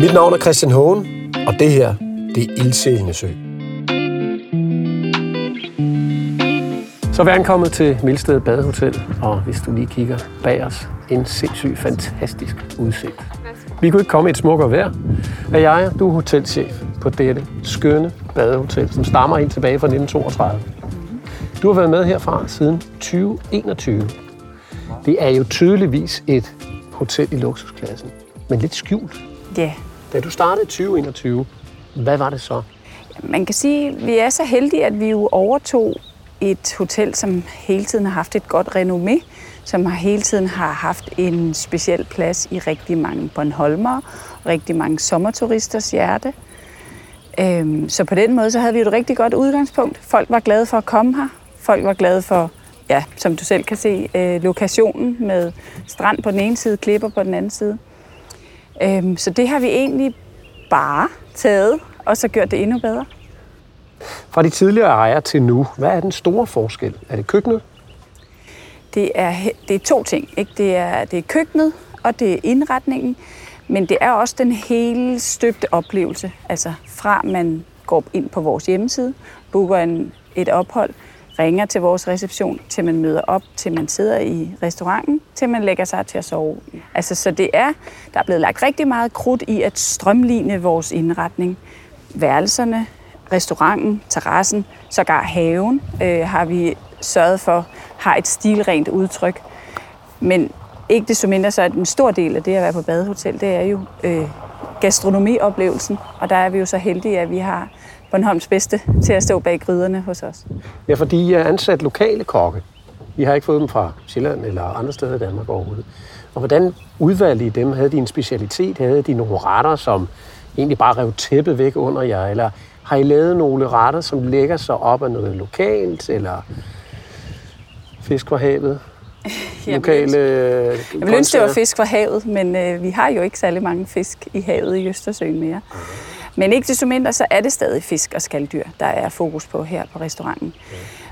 Mit navn er Christian Hågen, og det her, det er Ildsælende Sø. Så er vi ankommet til Milsted Badehotel, og hvis du lige kigger bag os, en sindssygt fantastisk udsigt. Vi kunne ikke komme i et smukkere vejr. Og jeg, du er hotelchef på dette skønne badehotel, som stammer ind tilbage fra 1932. Du har været med herfra siden 2021. Det er jo tydeligvis et hotel i luksusklassen, men lidt skjult. Ja, da du startede i 2021, hvad var det så? man kan sige, at vi er så heldige, at vi jo overtog et hotel, som hele tiden har haft et godt renommé, som har hele tiden har haft en speciel plads i rigtig mange Bornholmer, rigtig mange sommerturisters hjerte. Øhm, Så på den måde, så havde vi et rigtig godt udgangspunkt. Folk var glade for at komme her. Folk var glade for, ja, som du selv kan se, øh, lokationen med strand på den ene side, klipper på den anden side. Øhm, Så det har vi egentlig bare taget, og så gjort det endnu bedre. Fra de tidligere ejere til nu, hvad er den store forskel? Er det køkkenet? Det er, det er to ting. Ikke? Det, er, det er køkkenet, og det er indretningen. Men det er også den hele støbte oplevelse. Altså fra man går ind på vores hjemmeside, booker en, et ophold, ringer til vores reception, til man møder op, til man sidder i restauranten, til man lægger sig til at sove. Altså, så det er, der er blevet lagt rigtig meget krudt i at strømligne vores indretning. Værelserne, restauranten, terrassen, sågar haven øh, har vi sørget for har et stilrent udtryk. Men ikke desto mindre så er en stor del af det at være på badehotel, det er jo øh, gastronomioplevelsen. Og der er vi jo så heldige, at vi har Bornholms bedste til at stå bag gryderne hos os. Ja, fordi I er ansat lokale kokke. I har ikke fået dem fra Sjælland eller andre steder i Danmark overhovedet. Og hvordan udvalgte I dem? Havde de en specialitet? Havde de nogle retter, som egentlig bare rev tæppet væk under jer? Eller har I lavet nogle retter, som lægger sig op af noget lokalt? Eller fisk fra havet? Lokale Jeg vil ønske, det var fisk fra havet, men øh, vi har jo ikke særlig mange fisk i havet i Østersøen mere. Men ikke desto mindre, så er det stadig fisk og skalddyr, der er fokus på her på restauranten.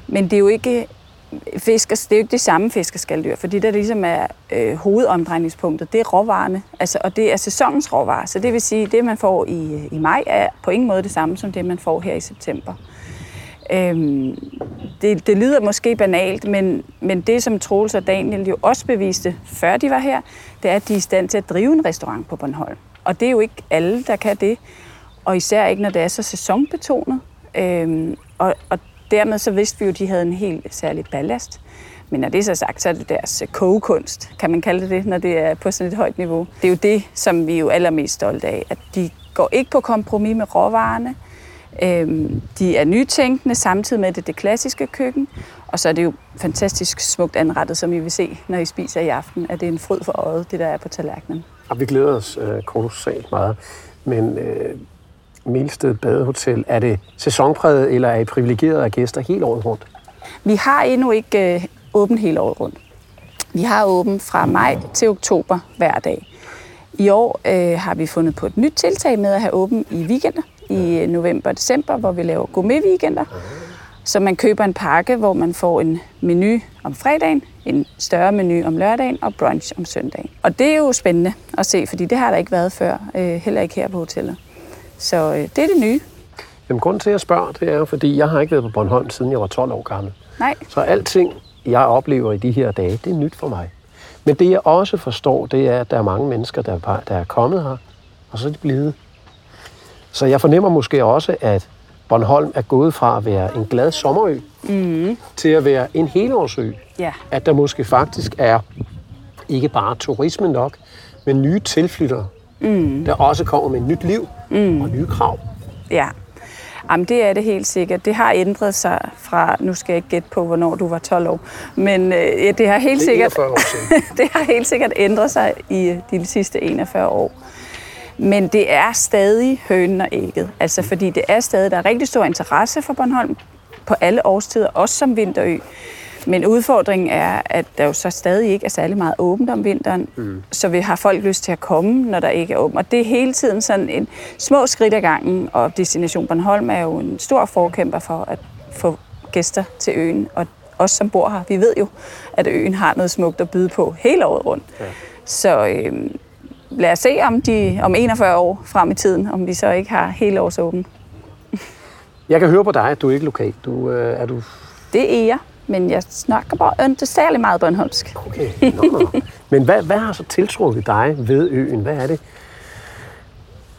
Men det er jo ikke fisk, det er jo ikke det samme fisk og skalddyr, fordi det, der ligesom er øh, hovedomdrejningspunktet, det er råvarerne, altså, og det er sæsonens råvarer. Så det vil sige, det man får i, i maj er på ingen måde det samme som det, man får her i september. Øhm, det, det lyder måske banalt, men, men det, som Troels og Daniel jo også beviste, før de var her, det er, at de er i stand til at drive en restaurant på Bornholm. Og det er jo ikke alle, der kan det. Og især ikke, når det er så sæsonbetonet. Øhm, og, og dermed så vidste vi jo, at de havde en helt særlig ballast. Men når det er så sagt, så er det deres øh, kogekunst, kan man kalde det det, når det er på sådan et højt niveau. Det er jo det, som vi er jo allermest stolte af, at de går ikke på kompromis med råvarerne. Øhm, de er nytænkende samtidig med det, det klassiske køkken. Og så er det jo fantastisk smukt anrettet, som I vil se, når I spiser i aften, at det er en fryd for øjet, det der er på tallerkenen. Og vi glæder os øh, kolossalt meget. Men øh, Milsted Badehotel, er det sæsonpræget, eller er I privilegeret af gæster helt året rundt? Vi har endnu ikke øh, åbent hele året rundt. Vi har åbent fra maj til oktober hver dag. I år øh, har vi fundet på et nyt tiltag med at have åbent i weekender i november og december, hvor vi laver gourmet-weekender. Så man køber en pakke, hvor man får en menu om fredagen, en større menu om lørdagen og brunch om søndagen. Og det er jo spændende at se, fordi det har der ikke været før, øh, heller ikke her på hotellet. Så øh, det er det nye. Jamen, grunden til, at jeg spørger, det er fordi jeg har ikke været på Bornholm, siden jeg var 12 år gammel. Nej, Så alting, jeg oplever i de her dage, det er nyt for mig. Men det, jeg også forstår, det er, at der er mange mennesker, der, bare- der er kommet her, og så er de blevet. Så jeg fornemmer måske også, at Bornholm er gået fra at være en glad sommerø mm. til at være en helårsø. ja. At der måske faktisk er ikke bare turisme nok, men nye tilflyttere, mm. der også kommer med et nyt liv mm. og nye krav. Ja, Jamen, det er det helt sikkert. Det har ændret sig fra, nu skal jeg ikke gætte på, hvornår du var 12 år, men øh, det har helt Det er sikkert 41 år siden. det har helt sikkert ændret sig i de sidste 41 år. Men det er stadig hønen og ægget. Altså fordi det er stadig, der er rigtig stor interesse for Bornholm på alle årstider, også som vinterø. Men udfordringen er, at der jo så stadig ikke er særlig meget åbent om vinteren, mm. så vi har folk lyst til at komme, når der ikke er åbent. Og det er hele tiden sådan en små skridt ad gangen, og Destination Bornholm er jo en stor forkæmper for at få gæster til øen, og os som bor her, vi ved jo, at øen har noget smukt at byde på hele året rundt. Ja. Så øh, lad os se om, de, om 41 år frem i tiden, om vi så ikke har hele års åben. Jeg kan høre på dig, at du er ikke lokal. Du, øh, er du... Det er jeg, men jeg snakker bare ikke særlig meget Bornholmsk. Okay, nå, nå. Men hvad, hvad har så tiltrukket dig ved øen? Hvad er det,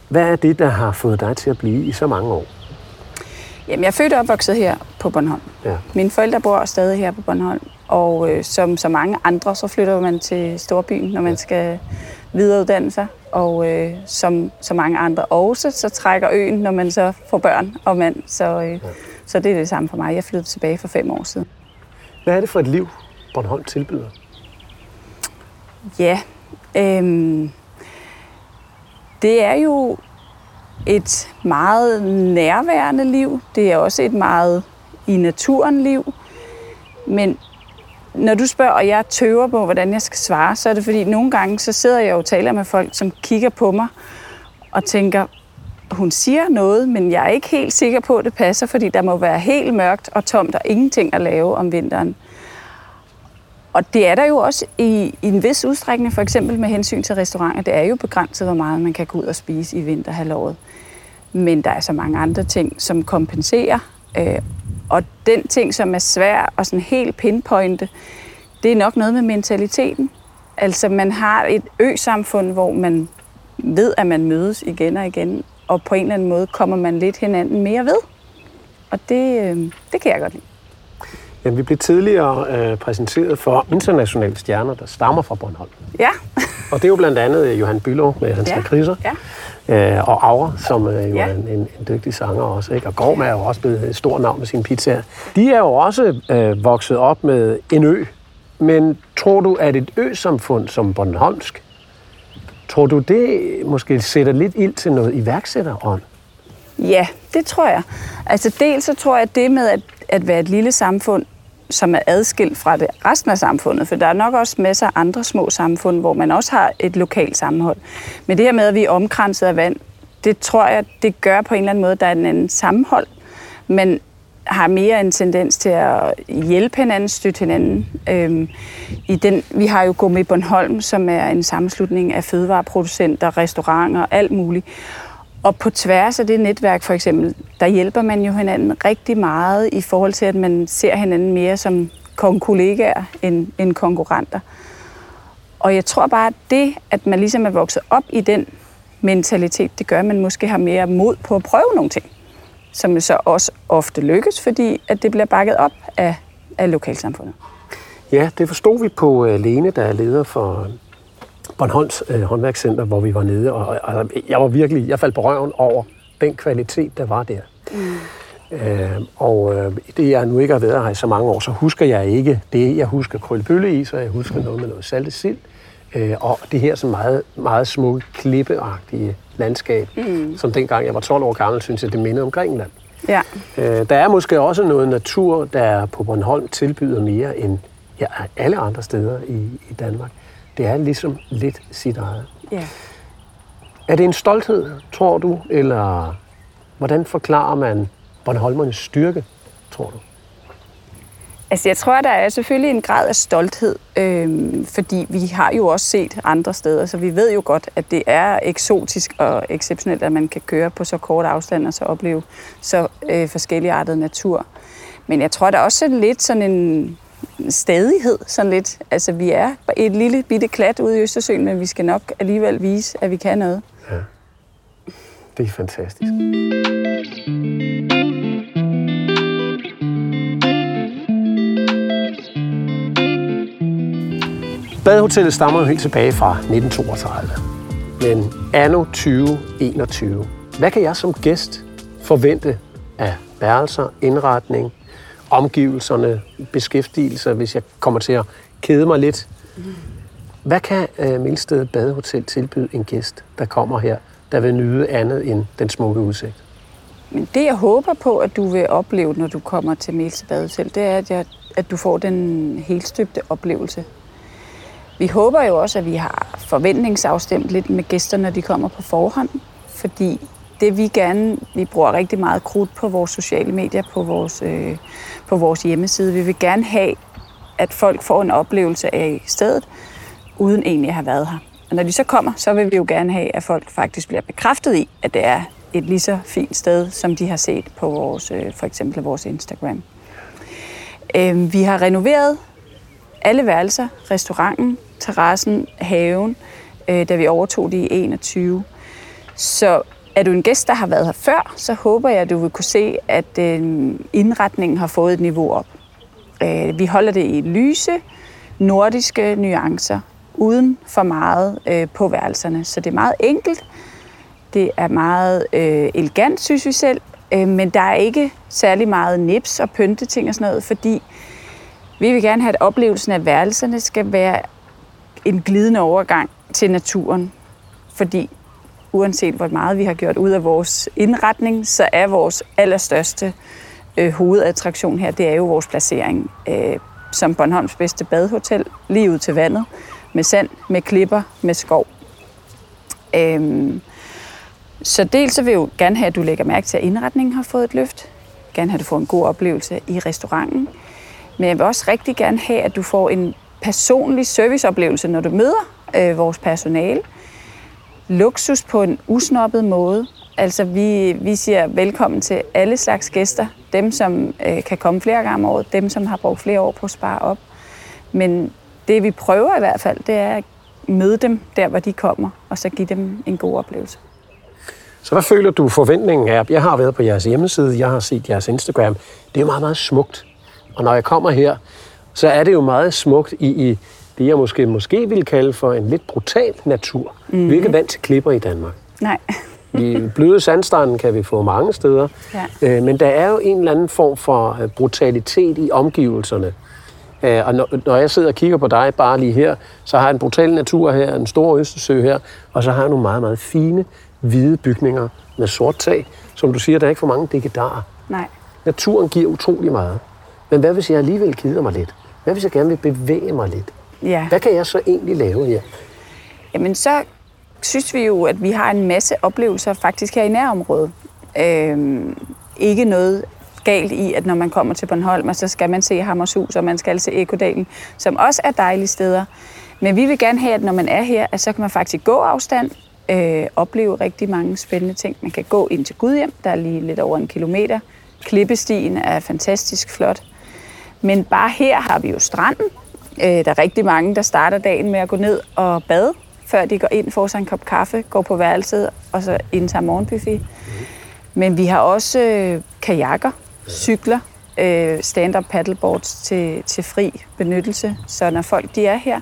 hvad er det, der har fået dig til at blive i så mange år? Jamen, jeg er født og opvokset her på Bornholm. Ja. Mine forældre bor stadig her på Bornholm, og øh, som så mange andre, så flytter man til storbyen, når man skal videreuddanne sig. Og øh, som så mange andre også, så trækker øen, når man så får børn og mand. Så, øh, ja. så det er det samme for mig. Jeg flyttede tilbage for fem år siden. Hvad er det for et liv, Bornholm tilbyder? Ja, øhm, det er jo et meget nærværende liv. Det er også et meget i naturen liv. Men når du spørger, og jeg tøver på, hvordan jeg skal svare, så er det fordi, nogle gange så sidder jeg og taler med folk, som kigger på mig og tænker, hun siger noget, men jeg er ikke helt sikker på, at det passer, fordi der må være helt mørkt og tomt og ingenting at lave om vinteren. Og det er der jo også i, i en vis udstrækning, for eksempel med hensyn til restauranter. Det er jo begrænset, hvor meget man kan gå ud og spise i vinterhalvåret. Men der er så mange andre ting, som kompenserer. Øh, og den ting, som er svær og sådan helt pinpointe, det er nok noget med mentaliteten. Altså man har et ø-samfund, hvor man ved, at man mødes igen og igen, og på en eller anden måde kommer man lidt hinanden mere ved. Og det, øh, det kan jeg godt lide. Jamen, vi blev tidligere øh, præsenteret for internationale stjerner, der stammer fra Bornholm. Ja. og det er jo blandt andet Johan Bülow med hans ja. kriser. Ja. Øh, og Aura, som øh, jo ja. er en, en, en dygtig sanger også. Ikke? Og Gorm er jo også blevet et stort navn med sin pizza. De er jo også øh, vokset op med en ø. Men tror du, at et ø-samfund som Bornholmsk, tror du, det måske sætter lidt ild til noget iværksætterånd? Ja, det tror jeg. Altså dels så tror jeg, at det med at, at være et lille samfund, som er adskilt fra det resten af samfundet, for der er nok også masser af andre små samfund, hvor man også har et lokalt sammenhold. Men det her med, at vi er omkranset af vand, det tror jeg, det gør på en eller anden måde, at der er en anden sammenhold, men har mere en tendens til at hjælpe hinanden, støtte hinanden. Øhm, i den, vi har jo Gourmet Bornholm, som er en sammenslutning af fødevareproducenter, restauranter og alt muligt. Og på tværs af det netværk for eksempel, der hjælper man jo hinanden rigtig meget i forhold til, at man ser hinanden mere som kollegaer end, end konkurrenter. Og jeg tror bare, at det, at man ligesom er vokset op i den mentalitet, det gør, at man måske har mere mod på at prøve nogle ting, som så også ofte lykkes, fordi at det bliver bakket op af, af lokalsamfundet. Ja, det forstod vi på uh, Lene, der er leder for Bornholms øh, håndværkscenter, hvor vi var nede, og, og jeg var virkelig, jeg faldt på røven over den kvalitet, der var der. Mm. Øh, og øh, det jeg nu ikke har været her i så mange år, så husker jeg ikke det, jeg husker krøllebølle i, så jeg husker noget med noget saltet sild, øh, og det her så meget, meget smukke, klippeagtige landskab, mm. som dengang jeg var 12 år gammel, synes jeg, det mindede om Grækenland. Ja. Øh, der er måske også noget natur, der på Bornholm tilbyder mere end ja, alle andre steder i, i Danmark. Det er ligesom lidt sit eget. Ja. Er det en stolthed, tror du, eller hvordan forklarer man Bornholmernes styrke, tror du? Altså, jeg tror, der er selvfølgelig en grad af stolthed, øh, fordi vi har jo også set andre steder, så vi ved jo godt, at det er eksotisk og exceptionelt, at man kan køre på så kort afstand og så opleve så øh, forskelligartet natur. Men jeg tror, der er også lidt sådan en stadighed, sådan lidt. Altså, vi er et lille bitte klat ude i Østersøen, men vi skal nok alligevel vise, at vi kan noget. Ja. Det er fantastisk. Badehotellet stammer jo helt tilbage fra 1932. Men anno 2021, hvad kan jeg som gæst forvente af værelser, indretning, omgivelserne, beskæftigelser, hvis jeg kommer til at kede mig lidt. Hvad kan øh, Milsted Badehotel tilbyde en gæst, der kommer her, der vil nyde andet end den smukke udsigt? Men det, jeg håber på, at du vil opleve, når du kommer til Milsted Badehotel, det er, at, jeg, at du får den helstøbte oplevelse. Vi håber jo også, at vi har forventningsafstemt lidt med gæsterne, når de kommer på forhånd, fordi det vi gerne, vi bruger rigtig meget krudt på vores sociale medier, på vores, øh, på vores hjemmeside. Vi vil gerne have, at folk får en oplevelse af stedet, uden egentlig at have været her. Og når de så kommer, så vil vi jo gerne have, at folk faktisk bliver bekræftet i, at det er et lige så fint sted, som de har set på vores, øh, for eksempel vores Instagram. Øh, vi har renoveret alle værelser, restauranten, terrassen, haven, øh, da vi overtog det i 21. Så er du en gæst, der har været her før, så håber jeg, at du vil kunne se, at øh, indretningen har fået et niveau op. Øh, vi holder det i lyse, nordiske nuancer, uden for meget øh, på værelserne. Så det er meget enkelt, det er meget øh, elegant, synes vi selv, øh, men der er ikke særlig meget nips og pynteting og sådan noget, fordi vi vil gerne have, at oplevelsen af værelserne skal være en glidende overgang til naturen. Fordi uanset hvor meget vi har gjort ud af vores indretning, så er vores allerstørste øh, hovedattraktion her, det er jo vores placering øh, som Bornholms bedste badehotel, lige ud til vandet, med sand, med klipper, med skov. Øhm, så dels så vil jeg jo gerne have, at du lægger mærke til, at indretningen har fået et løft. Gerne have, at du får en god oplevelse i restauranten. Men jeg vil også rigtig gerne have, at du får en personlig serviceoplevelse, når du møder øh, vores personale. Luksus på en usnoppet måde. Altså vi, vi siger velkommen til alle slags gæster. Dem, som øh, kan komme flere gange om året. Dem, som har brugt flere år på at spare op. Men det vi prøver i hvert fald, det er at møde dem der, hvor de kommer, og så give dem en god oplevelse. Så hvad føler du forventningen er? Jeg har været på jeres hjemmeside, jeg har set jeres Instagram. Det er meget, meget smukt. Og når jeg kommer her, så er det jo meget smukt i, i det, jeg måske, måske vil kalde for en lidt brutal natur. Mm-hmm. Vi er ikke vant til klipper i Danmark. Nej. I bløde sandstranden kan vi få mange steder. Ja. Øh, men der er jo en eller anden form for øh, brutalitet i omgivelserne. Øh, og når jeg sidder og kigger på dig bare lige her, så har jeg en brutal natur her, en stor Østersø her, og så har jeg nogle meget, meget fine, hvide bygninger med sort tag. Som du siger, der er ikke for mange dikkedarer. Nej. Naturen giver utrolig meget. Men hvad hvis jeg alligevel keder mig lidt? Hvad hvis jeg gerne vil bevæge mig lidt? Ja. Hvad kan jeg så egentlig lave her? Jamen så synes vi jo, at vi har en masse oplevelser faktisk her i nærområdet. Øhm, ikke noget galt i, at når man kommer til Bornholm, så skal man se Hammershus, og man skal se Ekodalen, som også er dejlige steder. Men vi vil gerne have, at når man er her, at så kan man faktisk gå afstand, øh, opleve rigtig mange spændende ting. Man kan gå ind til Gudhjem, der er lige lidt over en kilometer. Klippestien er fantastisk flot. Men bare her har vi jo stranden. Øh, der er rigtig mange, der starter dagen med at gå ned og bade, før de går ind, får sig en kop kaffe, går på værelset og så indtager morgenbuffet. Men vi har også øh, kajakker, cykler, øh, stand-up paddleboards til, til fri benyttelse. Så når folk de er her,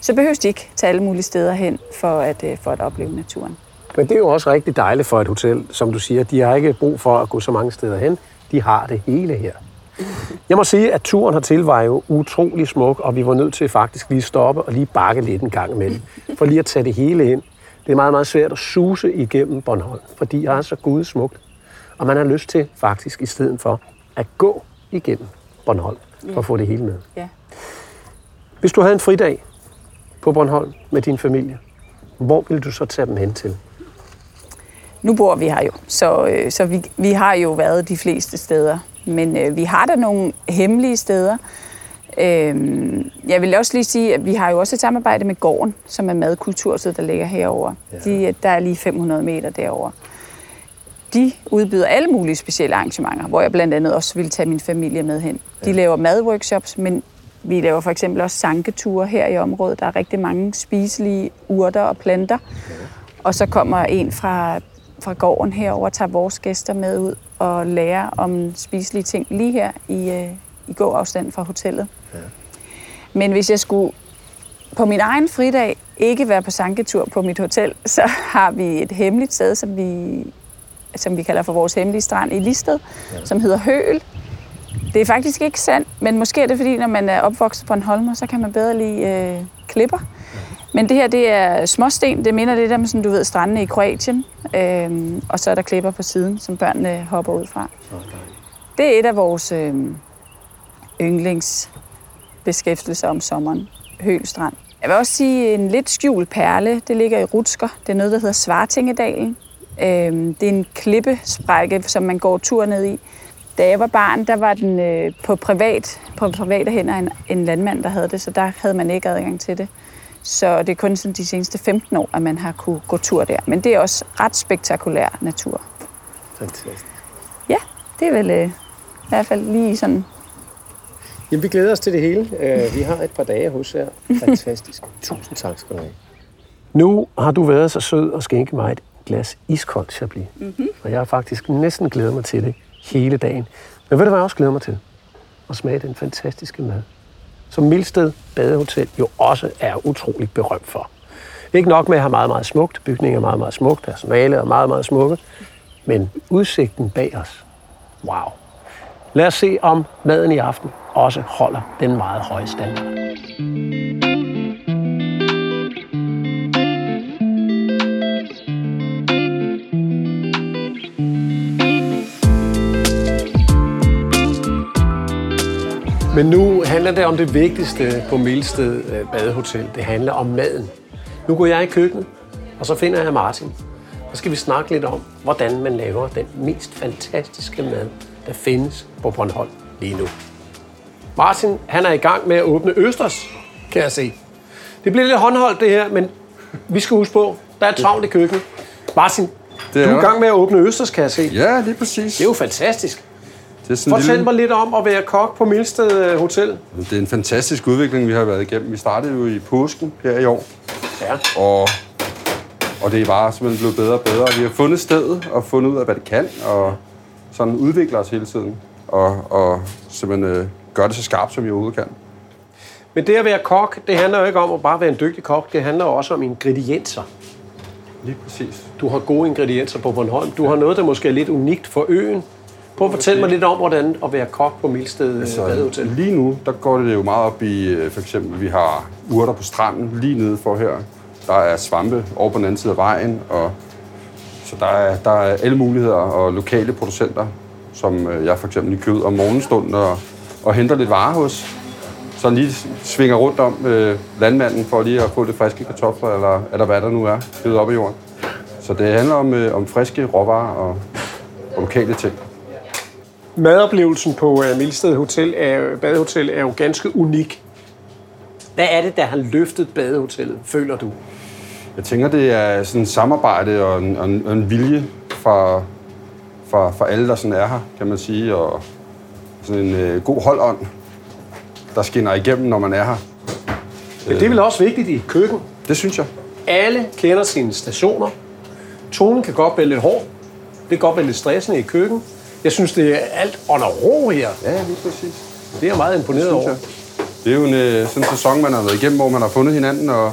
så behøver de ikke tage alle mulige steder hen for at, øh, for at opleve naturen. Men det er jo også rigtig dejligt for et hotel, som du siger. De har ikke brug for at gå så mange steder hen. De har det hele her. Jeg må sige, at turen hertil var jo utrolig smuk, og vi var nødt til faktisk lige stoppe og lige bakke lidt en gang imellem, for lige at tage det hele ind. Det er meget, meget svært at suse igennem Bornholm, fordi jeg er så gudsmukt. Og man har lyst til faktisk i stedet for at gå igennem Bornholm, for at få det hele med. Ja. Hvis du havde en fridag, på Bornholm med din familie, hvor vil du så tage dem hen til? Nu bor vi her jo, så, øh, så vi, vi har jo været de fleste steder. Men øh, vi har da nogle hemmelige steder. Øh, jeg vil også lige sige, at vi har jo også et samarbejde med Gården, som er madkulturstedet, der ligger herover. Ja. De, der er lige 500 meter derover. De udbyder alle mulige specielle arrangementer, hvor jeg blandt andet også vil tage min familie med hen. De ja. laver madworkshops, men vi laver for eksempel også sanketure her i området. Der er rigtig mange spiselige urter og planter. Og så kommer en fra, fra gården herover og tager vores gæster med ud og lærer om spiselige ting lige her i, øh, i gåafstand fra hotellet. Ja. Men hvis jeg skulle på min egen fridag ikke være på sanketur på mit hotel, så har vi et hemmeligt sted, som vi, som vi kalder for vores hemmelige strand i Listed, ja. som hedder Høl. Det er faktisk ikke sandt, men måske er det fordi, når man er opvokset på en holmer, så kan man bedre lide øh, klipper. Men det her, det er småsten. Det minder lidt om, sådan, du ved, strandene i Kroatien. Øhm, og så er der klipper på siden, som børnene hopper ud fra. Det er et af vores øh, yndlingsbeskæftigelser om sommeren. Hølstrand. Jeg vil også sige en lidt skjult perle. Det ligger i Rutsker. Det er noget, der hedder Svartingedalen. Øhm, det er en klippesprække, som man går tur ned i. Da jeg var barn, der var den øh, på privat på private hænder en, en landmand, der havde det, så der havde man ikke adgang til det. Så det er kun sådan de seneste 15 år, at man har kunne gå tur der. Men det er også ret spektakulær natur. Fantastisk. Ja, det er vel øh, i hvert fald lige sådan... Jamen, vi glæder os til det hele. Uh, vi har et par dage hos jer. Fantastisk. Tusind tak skal du have. Nu har du været så sød og skænke mig et glas iskoldt Chablis. Mm-hmm. Og jeg har faktisk næsten glædet mig til det hele dagen. Men ved du hvad jeg også glæder mig til? At smage den fantastiske mad, som Milsted Badehotel jo også er utroligt berømt for. Ikke nok med at have meget, meget smukt. bygninger er meget, meget smukt. Personale er meget, meget smukke. Men udsigten bag os, wow. Lad os se, om maden i aften også holder den meget høje standard. Men nu handler det om det vigtigste på Milsted øh, Badehotel. Det handler om maden. Nu går jeg i køkkenet, og så finder jeg Martin. Så skal vi snakke lidt om, hvordan man laver den mest fantastiske mad, der findes på Bornholm lige nu. Martin, han er i gang med at åbne Østers, kan jeg se. Det bliver lidt håndholdt det her, men vi skal huske på, der er travlt i køkkenet. Martin, det er du er i gang med at åbne Østers, kan jeg se. Ja, lige præcis. Det er jo fantastisk. Det er sådan Fortæl lille... mig lidt om at være kok på Milsted øh, Hotel. Det er en fantastisk udvikling, vi har været igennem. Vi startede jo i påsken her i år. Ja. Og, og det er bare simpelthen blevet bedre og bedre. Vi har fundet stedet og fundet ud af, hvad det kan, og sådan udvikler os hele tiden. Og, og simpelthen øh, gør det så skarpt, som vi overhovedet kan. Men det at være kok, det handler jo ikke om at bare være en dygtig kok. Det handler også om ingredienser. Lige præcis. Du har gode ingredienser på Bornholm. Du har noget, der måske er lidt unikt for øen. Prøv at fortælle mig lidt om, hvordan at være kok på Milsted altså, Badehotel. Lige nu, der går det jo meget op i, øh, for eksempel, vi har urter på stranden lige nede for her. Der er svampe over på den anden side af vejen, og så der er, der er alle muligheder og lokale producenter, som øh, jeg for eksempel lige kød om morgenstunden og, og henter lidt varer hos. Så lige svinger rundt om øh, landmanden for lige at få lidt friske kartofler, eller, eller hvad der nu er, givet op i jorden. Så det handler om, øh, om friske råvarer og, og lokale ting. Madoplevelsen på uh, Milsted Hotel er, Badehotel er jo ganske unik. Hvad er det, der har løftet badehotellet, føler du? Jeg tænker, det er sådan et samarbejde og en, og en, og en vilje fra, fra, fra alle, der sådan er her, kan man sige. Og sådan en uh, god holdånd, der skinner igennem, når man er her. Men det er vel også vigtigt i køkken? Det synes jeg. Alle kender sine stationer. Tonen kan godt være lidt hård. Det kan godt være lidt stressende i køkken. Jeg synes, det er alt under ro her. Ja, lige præcis. Det er jeg meget imponeret over. Jeg. Det er jo en, øh, sådan en sæson, man har været igennem, hvor man har fundet hinanden og,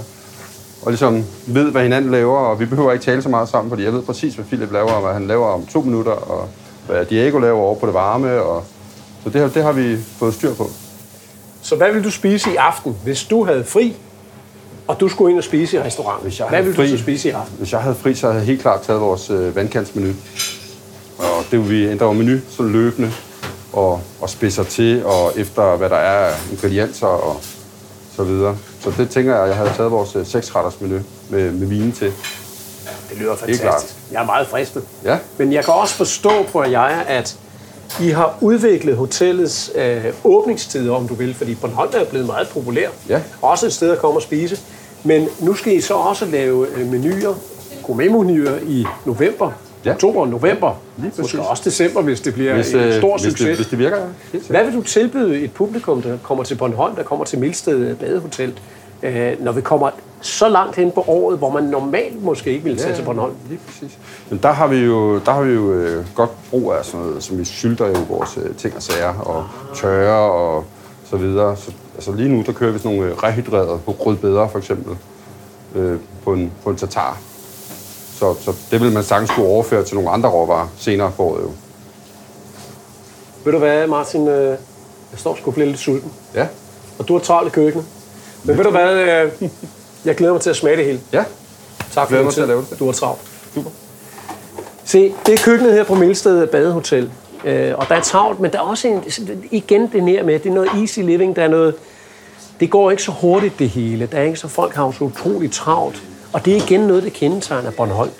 og ligesom ved, hvad hinanden laver. Og vi behøver ikke tale så meget sammen, fordi jeg ved præcis, hvad Philip laver, og hvad han laver om to minutter, og hvad Diego laver over på det varme. Og, så det, det har vi fået styr på. Så hvad vil du spise i aften, hvis du havde fri, og du skulle ind og spise i restaurant? Hvis jeg hvad vil fri, du så spise i aften? Hvis jeg havde fri, så havde jeg helt klart taget vores øh, vandkantsmenu. Det vil vi ændre over menu så løbende og, og spidser til, og efter hvad der er af ingredienser og så videre. Så det tænker jeg, jeg havde taget vores øh, seksretters menu med, med vinen til. Det lyder fantastisk. Jeg er meget fristet. Ja. Men jeg kan også forstå på jer, at I har udviklet hotellets øh, åbningstider, om du vil, fordi Bornholm er blevet meget populær. Ja. Også et sted at komme og spise. Men nu skal I så også lave øh, menuer, gourmetmenuer i november ja. oktober november. Lige Måske også december, hvis det bliver hvis, en øh, stor hvis succes. Det, hvis det virker, ja. Hvad vil du tilbyde et publikum, der kommer til Bornholm, der kommer til Milsted Badehotel, øh, når vi kommer så langt hen på året, hvor man normalt måske ikke vil tage ja, til Bornholm? Lige præcis. Men der har vi jo, der har vi jo øh, godt brug af sådan noget, som vi sylter jo vores øh, ting og sager, og tørre og så videre. Så, altså lige nu, der kører vi sådan nogle rehydrerede på grødbeder, for eksempel, øh, på, en, på en tatar så, så det vil man sagtens kunne overføre til nogle andre råvarer senere på året. Jo. Ved du hvad, Martin? Øh, jeg står sgu lidt sulten. Ja. Og du har travlt i køkkenet. Men ved du hvad? Øh, jeg glæder mig til at smage det hele. Ja. Tak for det. til at lave det. Du har travlt. Super. Se, det er køkkenet her på Milsted Badehotel. Øh, og der er travlt, men der er også en, igen det nær med, det er noget easy living, der er noget, det går ikke så hurtigt det hele. Der er ikke så folk har så utroligt travlt. Og det er igen noget, der kendetegner Bornholm.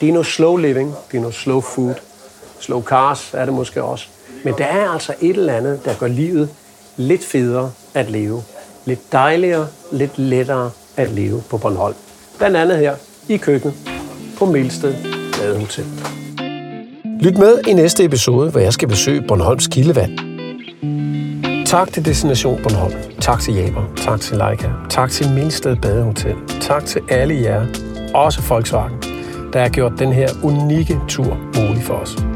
Det er noget slow living, det er noget slow food. Slow cars er det måske også. Men der er altså et eller andet, der gør livet lidt federe at leve lidt dejligere, lidt lettere at leve på Bornholm. Blandt andet her i køkkenet på Melsted Badehotel. Lyt med i næste episode, hvor jeg skal besøge Bornholms Kildevand. Tak til Destination Bornholm. Tak til Jaber. Tak til Leica. Tak til Milsted Badehotel. Tak til alle jer, også Volkswagen, der har gjort den her unikke tur mulig for os.